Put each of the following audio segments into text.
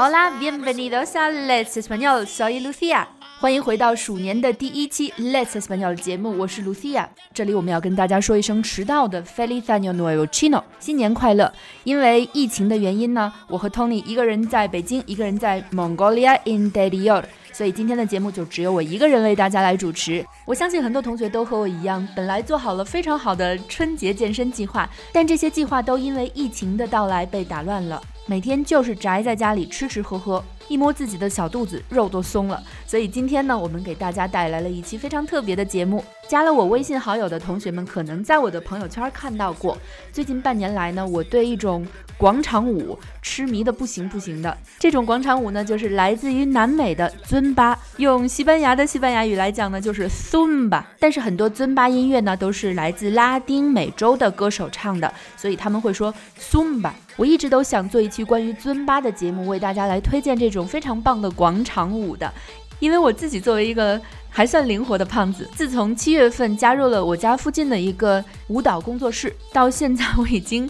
Hola, bienvenidos a Let's Español. Soy Lucia. 欢迎回到鼠年的第一期 Let's Español 节目，我是 Lucia。这里我们要跟大家说一声迟到的 Feliz Año Nuevo Chino，新年快乐！因为疫情的原因呢，我和 Tony 一个人在北京，一个人在 Mongolia Interior，所以今天的节目就只有我一个人为大家来主持。我相信很多同学都和我一样，本来做好了非常好的春节健身计划，但这些计划都因为疫情的到来被打乱了。每天就是宅在家里吃吃喝喝，一摸自己的小肚子，肉都松了。所以今天呢，我们给大家带来了一期非常特别的节目。加了我微信好友的同学们，可能在我的朋友圈看到过。最近半年来呢，我对一种广场舞痴迷的不行不行的。这种广场舞呢，就是来自于南美的尊巴，用西班牙的西班牙语来讲呢，就是 Zumba。但是很多尊巴音乐呢，都是来自拉丁美洲的歌手唱的，所以他们会说 Zumba。我一直都想做一期关于尊巴的节目，为大家来推荐这种非常棒的广场舞的，因为我自己作为一个还算灵活的胖子，自从七月份加入了我家附近的一个舞蹈工作室，到现在我已经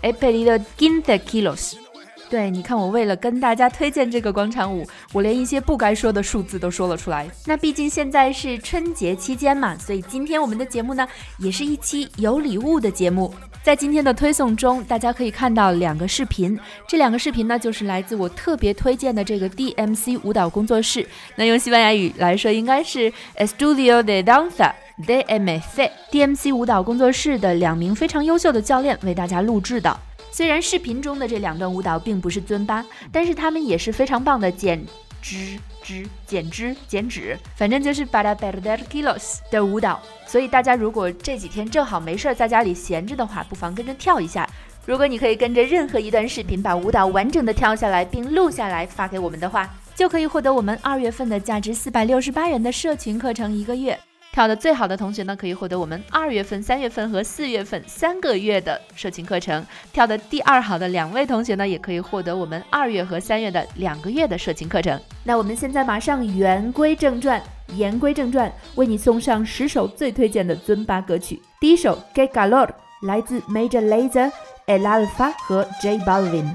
e p e r i quince kilos。对，你看我为了跟大家推荐这个广场舞，我连一些不该说的数字都说了出来。那毕竟现在是春节期间嘛，所以今天我们的节目呢，也是一期有礼物的节目。在今天的推送中，大家可以看到两个视频，这两个视频呢，就是来自我特别推荐的这个 DMC 舞蹈工作室。那用西班牙语来说，应该是 Estudio de Danza de MC DMC 舞蹈工作室的两名非常优秀的教练为大家录制的。虽然视频中的这两段舞蹈并不是尊巴，但是他们也是非常棒的减脂、脂、减脂、减脂，反正就是 para perder kilos 的舞蹈。所以大家如果这几天正好没事儿在家里闲着的话，不妨跟着跳一下。如果你可以跟着任何一段视频把舞蹈完整的跳下来并录下来发给我们的话，就可以获得我们二月份的价值四百六十八元的社群课程一个月。跳的最好的同学呢，可以获得我们二月份、三月份和四月份三个月的社群课程。跳的第二好的两位同学呢，也可以获得我们二月和三月的两个月的社群课程。那我们现在马上言归正传，言归正传，为你送上十首最推荐的尊巴歌曲。第一首《Get Galore》来自 Major Lazer、El Alfa 和 J Balvin。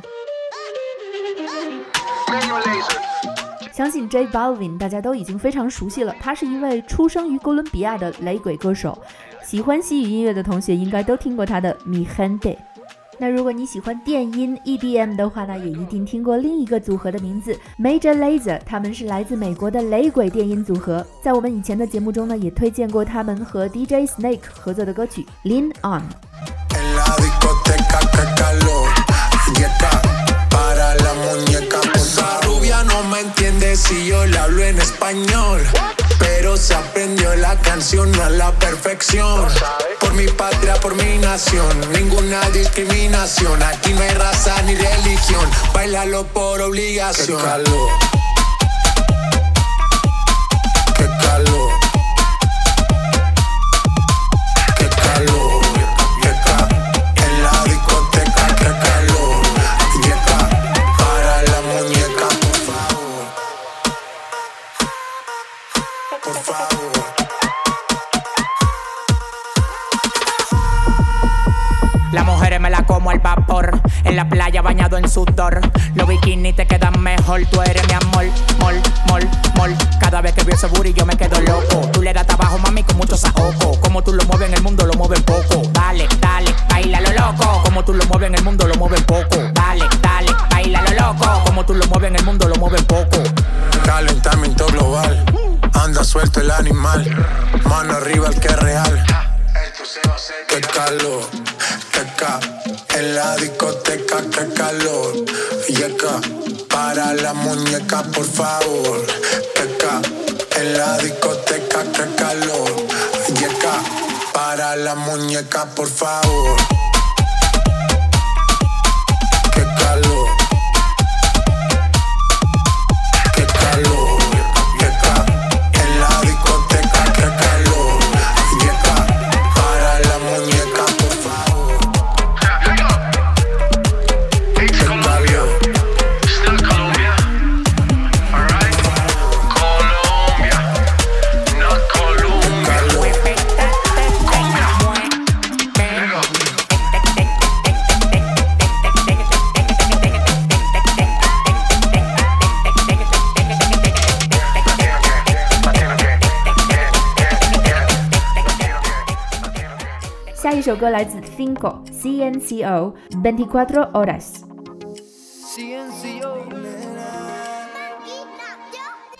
相信 J Balvin 大家都已经非常熟悉了，他是一位出生于哥伦比亚的雷鬼歌手。喜欢西语音乐的同学应该都听过他的 Mi Gente。那如果你喜欢电音 EDM 的话呢，也一定听过另一个组合的名字 Major Lazer，他们是来自美国的雷鬼电音组合。在我们以前的节目中呢，也推荐过他们和 DJ Snake 合作的歌曲 Lean On。Si yo le hablo en español. Pero se aprendió la canción a la perfección. Por mi patria, por mi nación, ninguna discriminación. Aquí no hay raza ni religión. Bailalo por obligación. Qué calor. Qué calor. Como al vapor. En la playa bañado en sudor. Los bikinis te quedan mejor. Tú eres mi amor, mol, mol, mol. Cada vez que veo ese booty yo me quedo loco. Tú le das trabajo, mami, con mucho saoco. Como tú lo mueves en el mundo, lo mueves poco. Dale, dale, baila lo loco. Como tú lo mueves en el mundo, lo mueves poco. Dale, dale, baila lo loco. Como tú lo mueves en el mundo, lo mueves poco. Calentamiento global. Anda suelto el animal. Mano arriba el que es real. Qué calor, qué ca. En la discoteca, qué calor. Y acá, para la muñeca, por favor. Qué ca. En la discoteca, qué calor. Y acá, para la muñeca, por favor. 首歌来自 Cinco C N C O Veinticuatro Horas。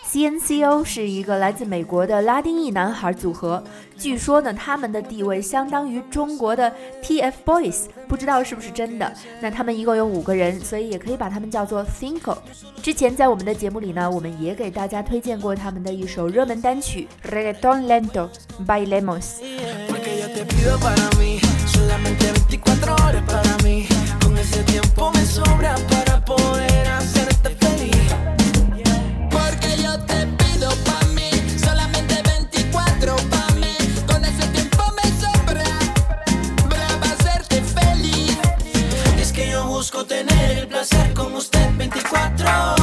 CNCO 是一个来自美国的拉丁裔男孩组合，据说呢，他们的地位相当于中国的 TFBOYS，不知道是不是真的。那他们一共有五个人，所以也可以把他们叫做 Cinco。之前在我们的节目里呢，我们也给大家推荐过他们的一首热门单曲《Reggaeton Lento》，Bailemos。sido para mí. Solamente 24 horas para mí. Con ese tiempo me sobra para poder hacerte feliz. Porque yo te pido para mí. Solamente 24 para mí. Con ese tiempo me sobra para hacerte feliz. Es que yo busco tener el placer con usted 24 horas.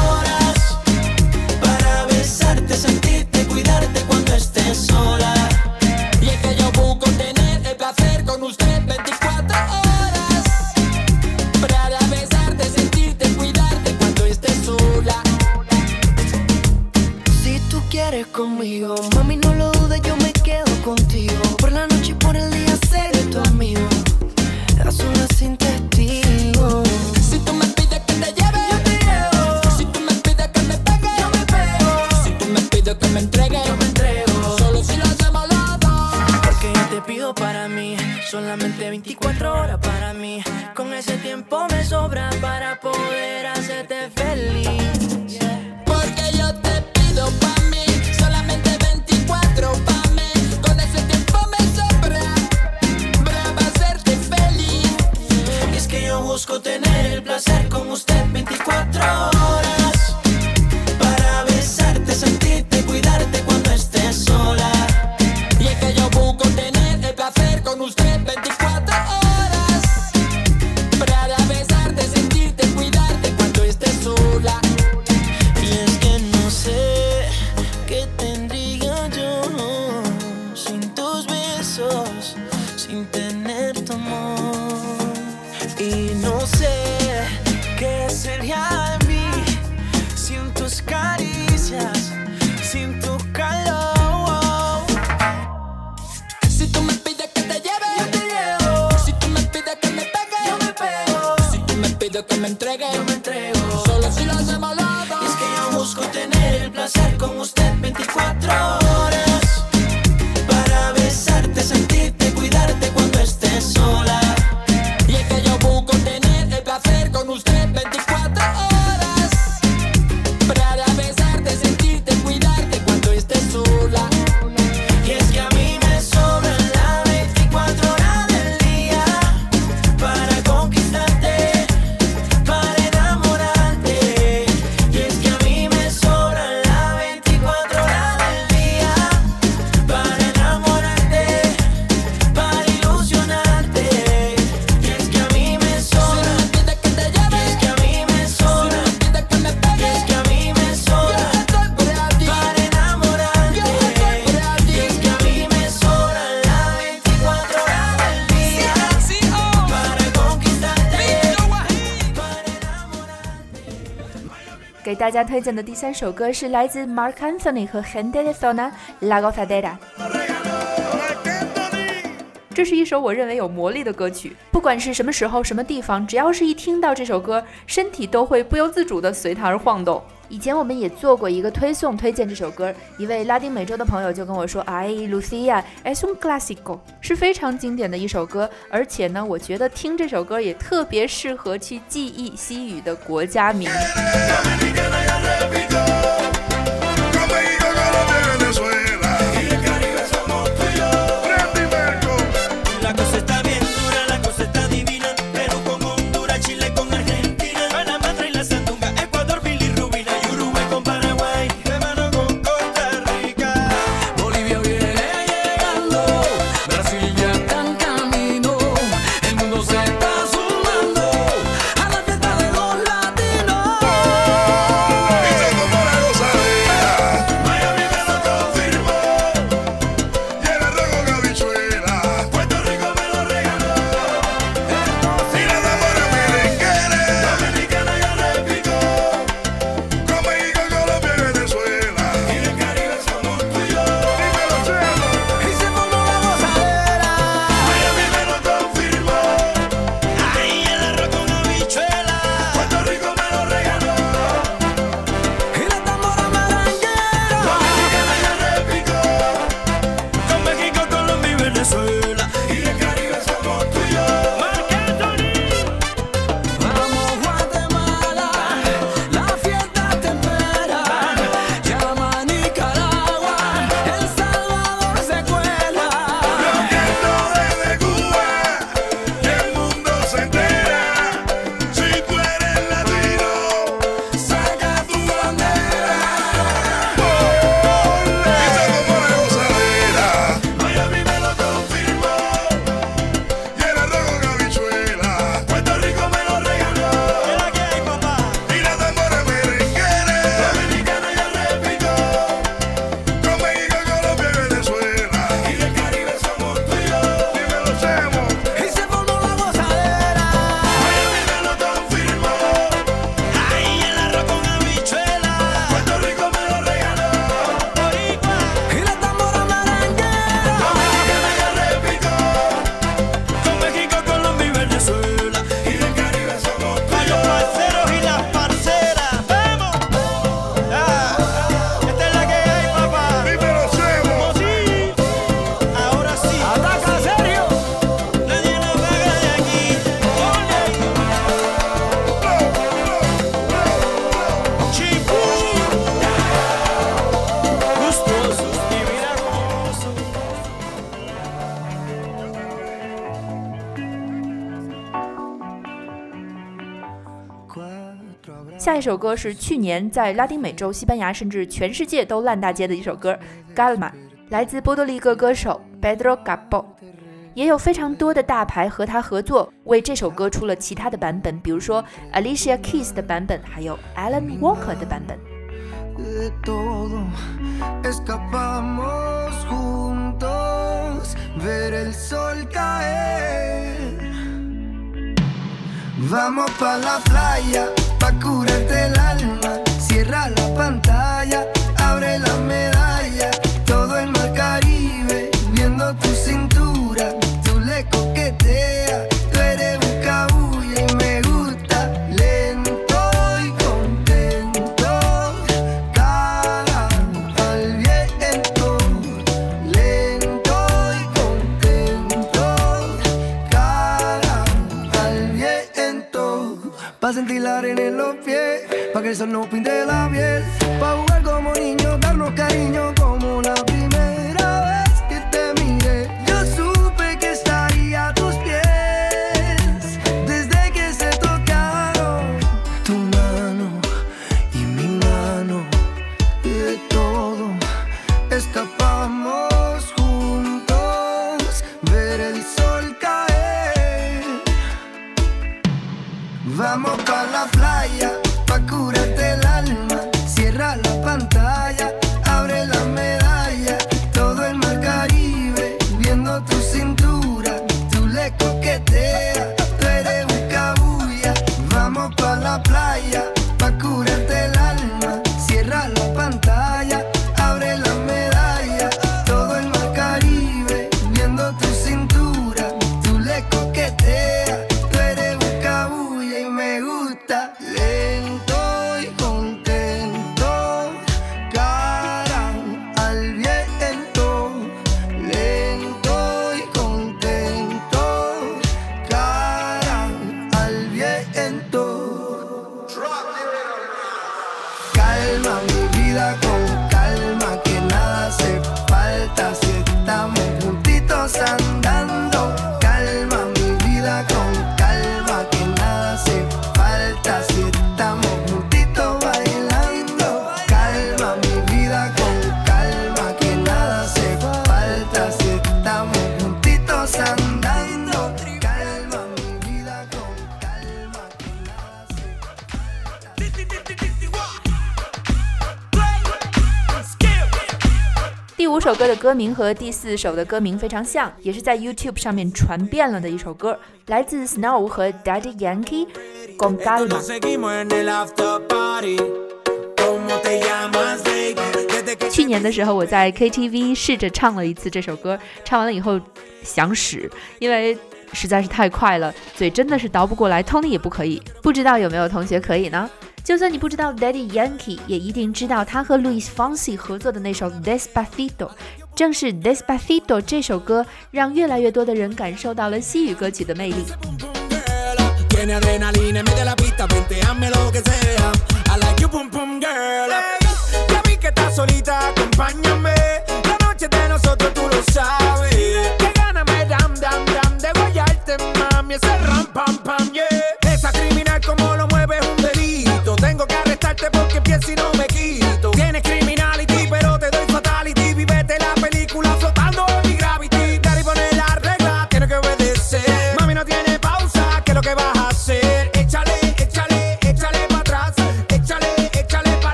solamente 24 horas para mí. Con ese tiempo me sobra para poder hacerte feliz. Porque yo te pido para mí, solamente 24 para mí. Con ese tiempo me sobra para hacerte feliz. Es que yo busco tener el placer con usted 24 horas. con usted. 大家推荐的第三首歌是来自 Mark Anthony 和 Gente de Zona La Gozadera。这是一首我认为有魔力的歌曲，不管是什么时候、什么地方，只要是一听到这首歌，身体都会不由自主地随它而晃动。以前我们也做过一个推送，推荐这首歌，一位拉丁美洲的朋友就跟我说：“哎，Lucia，es un clásico，是非常经典的一首歌，而且呢，我觉得听这首歌也特别适合去记忆西语的国家名。”这首歌是去年在拉丁美洲、西班牙甚至全世界都烂大街的一首歌，Galma，来自波多黎各歌手 Pedro Gabbo，也有非常多的大牌和他合作，为这首歌出了其他的版本，比如说 Alicia Keys 的版本，还有 Alan Walker 的版本。Curarte el alma. Cierra la pantalla, no pinte la piel. Pa' jugar como niños, darnos cariño como la primera vez que te miré. Yo supe que estaría a tus pies desde que se tocaron tu mano y mi mano. De todo escapamos juntos, ver el sol caer. Vamos 首歌的歌名和第四首的歌名非常像，也是在 YouTube 上面传遍了的一首歌，来自 Snow 和 Daddy Yankee，《去年的时候，我在 KTV 试着唱了一次这首歌，唱完了以后想屎，因为实在是太快了，嘴真的是倒不过来，Tony 也不可以。不知道有没有同学可以呢？就算你不知道 Daddy Yankee，也一定知道他和 Luis Fonsi 合作的那首 Despacito。正是 Despacito 这首歌，让越来越多的人感受到了西语歌曲的魅力。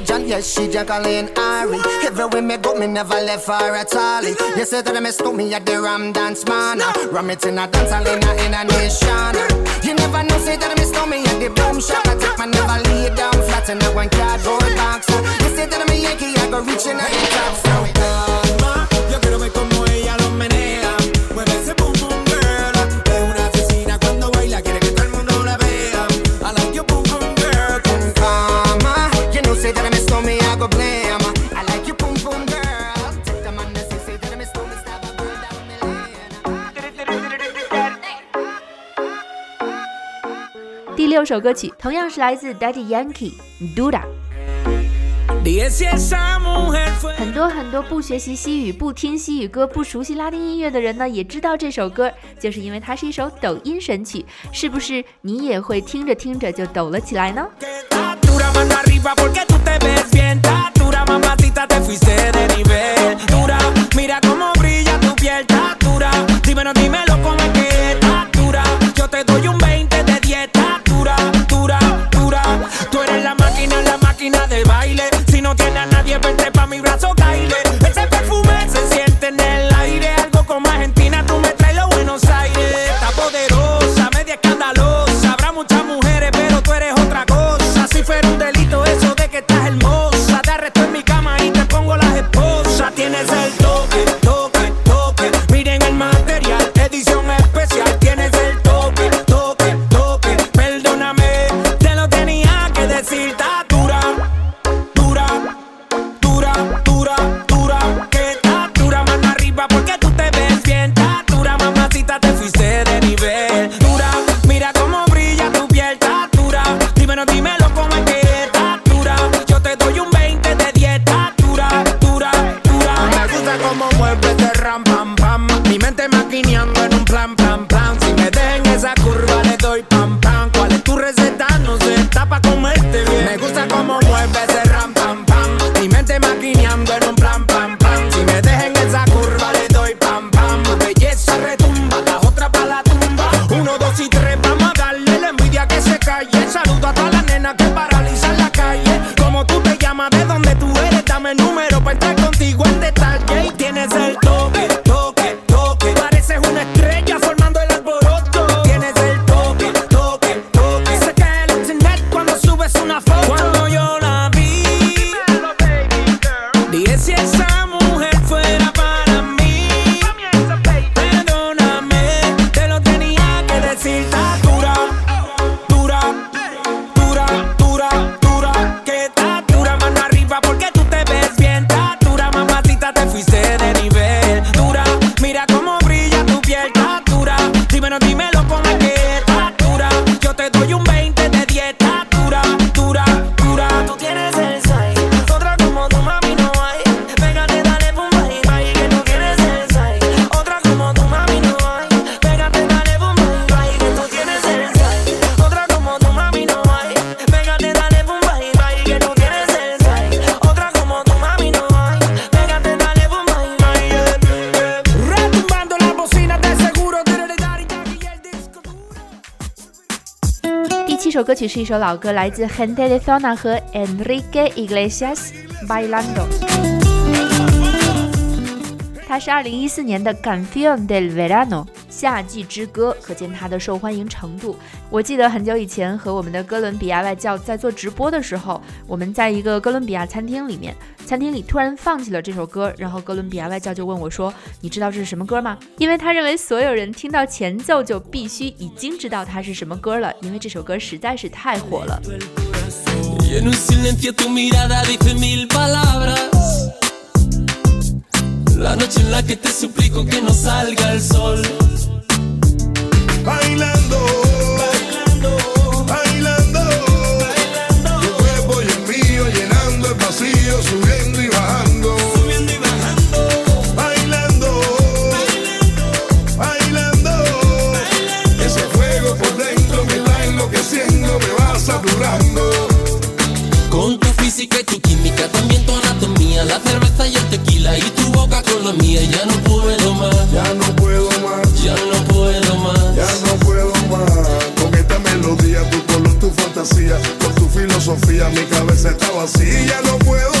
Intelligent, yes, she Jacqueline Ari. Everywhere me go, me never left her at all. You say that me stole me at the Ram Dance Man. Ram it in a dance hall in a, nation. You never know, say that me stole me at the boom shop. I take my never lay down flat in a one cardboard box. You say that a Yankee, I go reaching out the top. So 首歌曲同样是来自 Daddy Yankee，Duda 很多很多不学习西语、不听西语歌、不熟悉拉丁音乐的人呢，也知道这首歌，就是因为它是一首抖音神曲。是不是你也会听着听着就抖了起来呢？曲是一首老歌，来自 Gente de Zona 和 Enrique Iglesias Bailando。它是二零一四年的 Canción del Verano 夏季之歌，可见它的受欢迎程度。我记得很久以前和我们的哥伦比亚外教在做直播的时候，我们在一个哥伦比亚餐厅里面，餐厅里突然放起了这首歌，然后哥伦比亚外教就问我说：“你知道这是什么歌吗？”因为他认为所有人听到前奏就必须已经知道它是什么歌了，因为这首歌实在是太火了。Bailando, bailando, bailando, tu cuerpo y el mío llenando el vacío, subiendo y bajando, subiendo y bajando, bailando, bailando, bailando, ese fuego por dentro me está enloqueciendo, me vas aplurando, con tu física y tu química también tu anatomía la cerveza y el tequila y tu boca con la mía, ya no puedo fantasía, con tu filosofía, mi cabeza está vacía, no puedo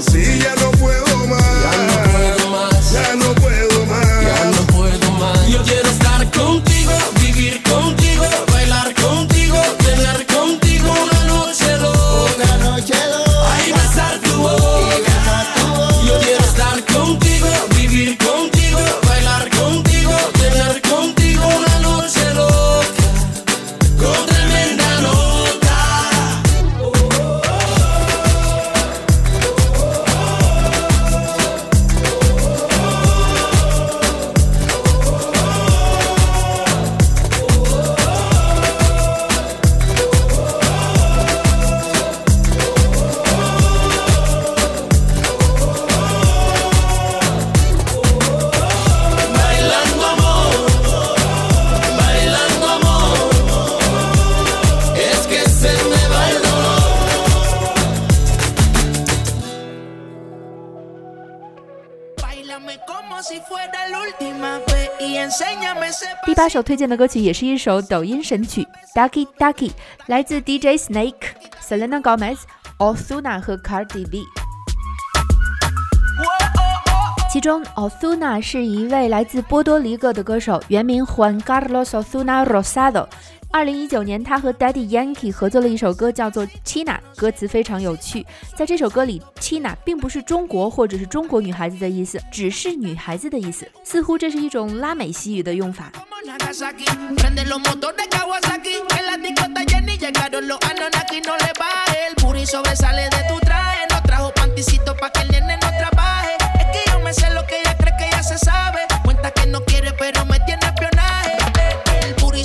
sozinha 第八首推荐的歌曲也是一首抖音神曲《Ducky Ducky》，来自 DJ Snake、Selena Gomez、Ozuna 和 Cardi B。其中，Ozuna 是一位来自波多黎各的歌手，原名 Juan Carlos Ozuna Rosado。二零一九年，他和 Daddy Yankee 合作了一首歌，叫做《China》，歌词非常有趣。在这首歌里，China 并不是中国或者是中国女孩子的意思，只是女孩子的意思。似乎这是一种拉美西语的用法。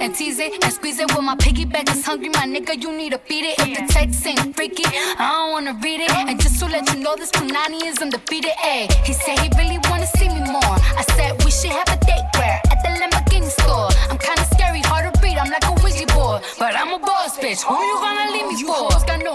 And tease it and squeeze it. When my piggyback is hungry, my nigga, you need to feed it. If the text ain't freaky, I don't wanna read it. And just to let you know, this Punani is undefeated. Ayy, he said he really wanna see me more. I said we should have a date where at the Lamborghini store. I'm kinda scary, hard to read. I'm like a Ouija board, but I'm a boss bitch. Who you gonna leave me for? Got no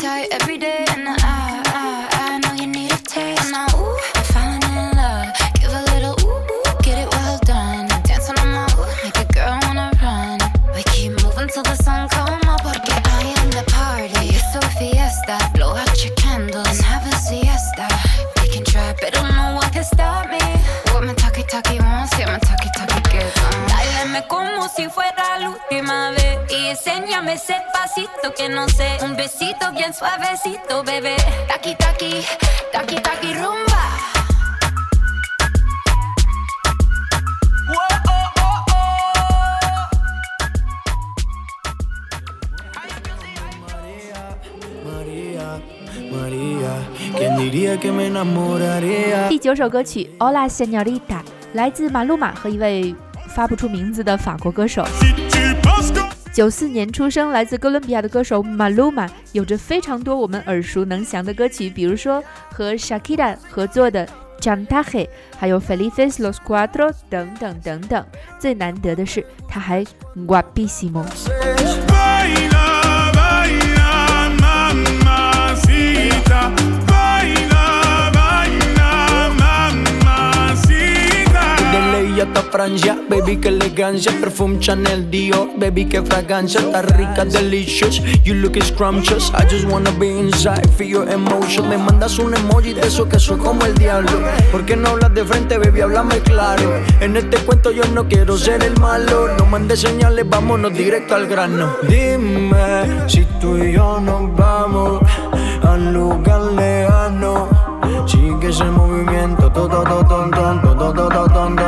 Tight every day. 第九首歌曲《Hola Señorita》来自马路马和一位发不出名字的法国歌手。九四年出生，来自哥伦比亚的歌手 Maluma 有着非常多我们耳熟能详的歌曲，比如说和 Shakira 合作的《Chantaje》，还有《Felices los Cuatro》等等等等。最难得的是，他还瓜比西蒙。Ley hasta Francia, baby, que elegancia. Perfume Chanel Dior, baby, que fragancia. Está rica, delicious. You look scrumptious. I just wanna be inside, feel your emotion. Me mandas un emoji de eso que soy como el diablo. ¿Por qué no hablas de frente, baby? Háblame claro. En este cuento yo no quiero ser el malo. No mandes señales, vámonos directo al grano. Dime si tú y yo nos vamos al lugar lejano. Sigue ese movimiento, todo, todo, ton, todo, todo, ton, ton.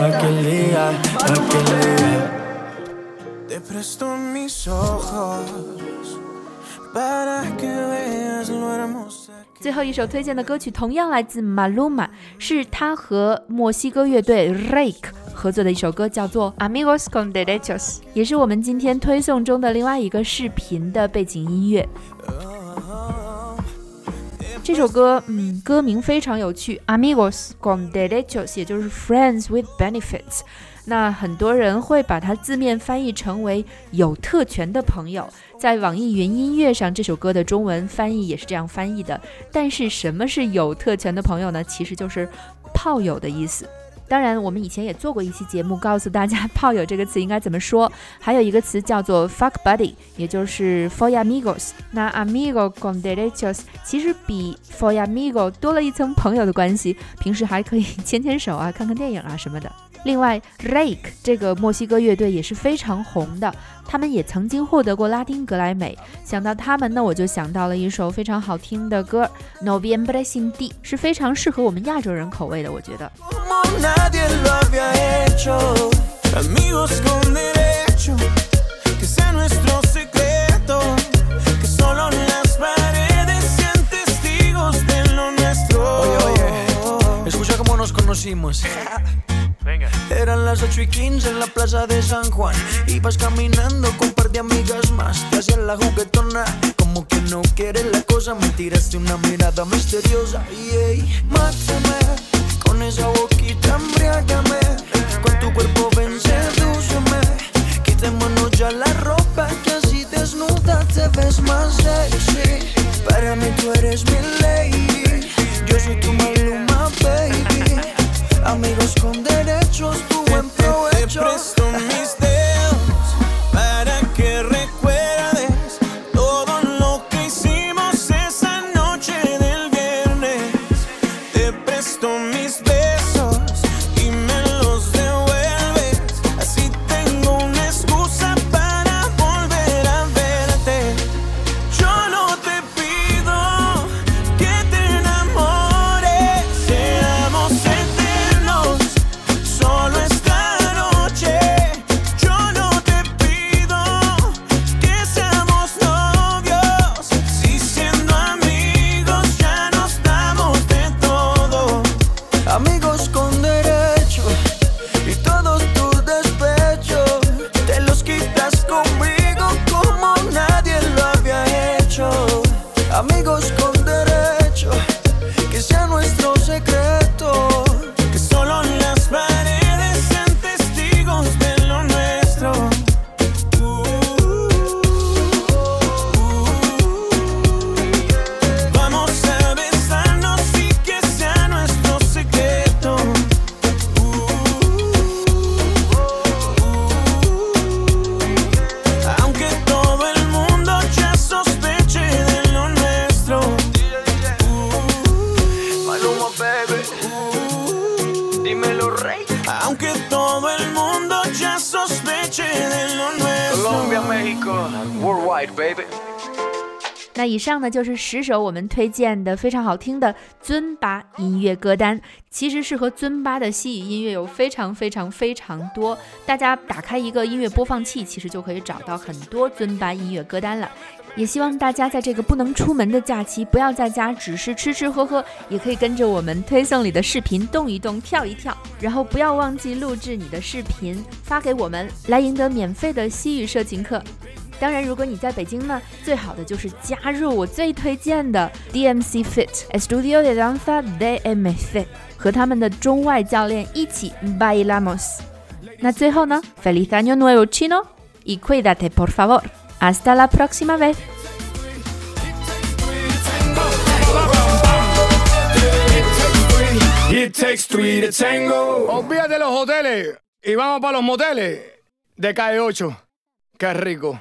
Aquel día, aquel día? Te presto mis ojos para que veas lo hermosa. 最后一首推荐的歌曲同样来自 Maluma，是他和墨西哥乐队 Rake 合作的一首歌，叫做《Amigos con Derechos》，也是我们今天推送中的另外一个视频的背景音乐。这首歌，嗯，歌名非常有趣，Amigos con Derechos，也就是 Friends with Benefits。那很多人会把它字面翻译成为有特权的朋友。在网易云音乐上，这首歌的中文翻译也是这样翻译的。但是什么是有特权的朋友呢？其实就是炮友的意思。当然，我们以前也做过一期节目，告诉大家炮友这个词应该怎么说。还有一个词叫做 fuck buddy，也就是 for amigos。那 amigo con derechos 其实比 for amigo 多了一层朋友的关系，平时还可以牵牵手啊，看看电影啊什么的。另外，Rake 这个墨西哥乐队也是非常红的，他们也曾经获得过拉丁格莱美。想到他们呢，我就想到了一首非常好听的歌《Noviembre sin ti》，是非常适合我们亚洲人口味的，我觉得。En la plaza de San Juan. Ibas caminando con un par de amigas más. Te la juguetona, como que no quieres la cosa. Me tiraste una mirada misteriosa. Y hey, worldwide, baby. 那以上呢就是十首我们推荐的非常好听的尊巴音乐歌单。其实适合尊巴的西语音乐有非常非常非常多，大家打开一个音乐播放器，其实就可以找到很多尊巴音乐歌单了。也希望大家在这个不能出门的假期，不要在家只是吃吃喝喝，也可以跟着我们推送里的视频动一动、跳一跳，然后不要忘记录制你的视频发给我们，来赢得免费的西语社群课。当然，如果你在北京呢，最好的就是加入我最推荐的 DMC Fit Estudio de Danza DMC，和他们的中外教练一起 bailamos。那最后呢，Feliz Año Nuevo Chino y cuídate por favor。Hasta la próxima vez。 It takes three to tango. Olvídate de los hoteles y vamos para los moteles de Calle 8. Qué rico.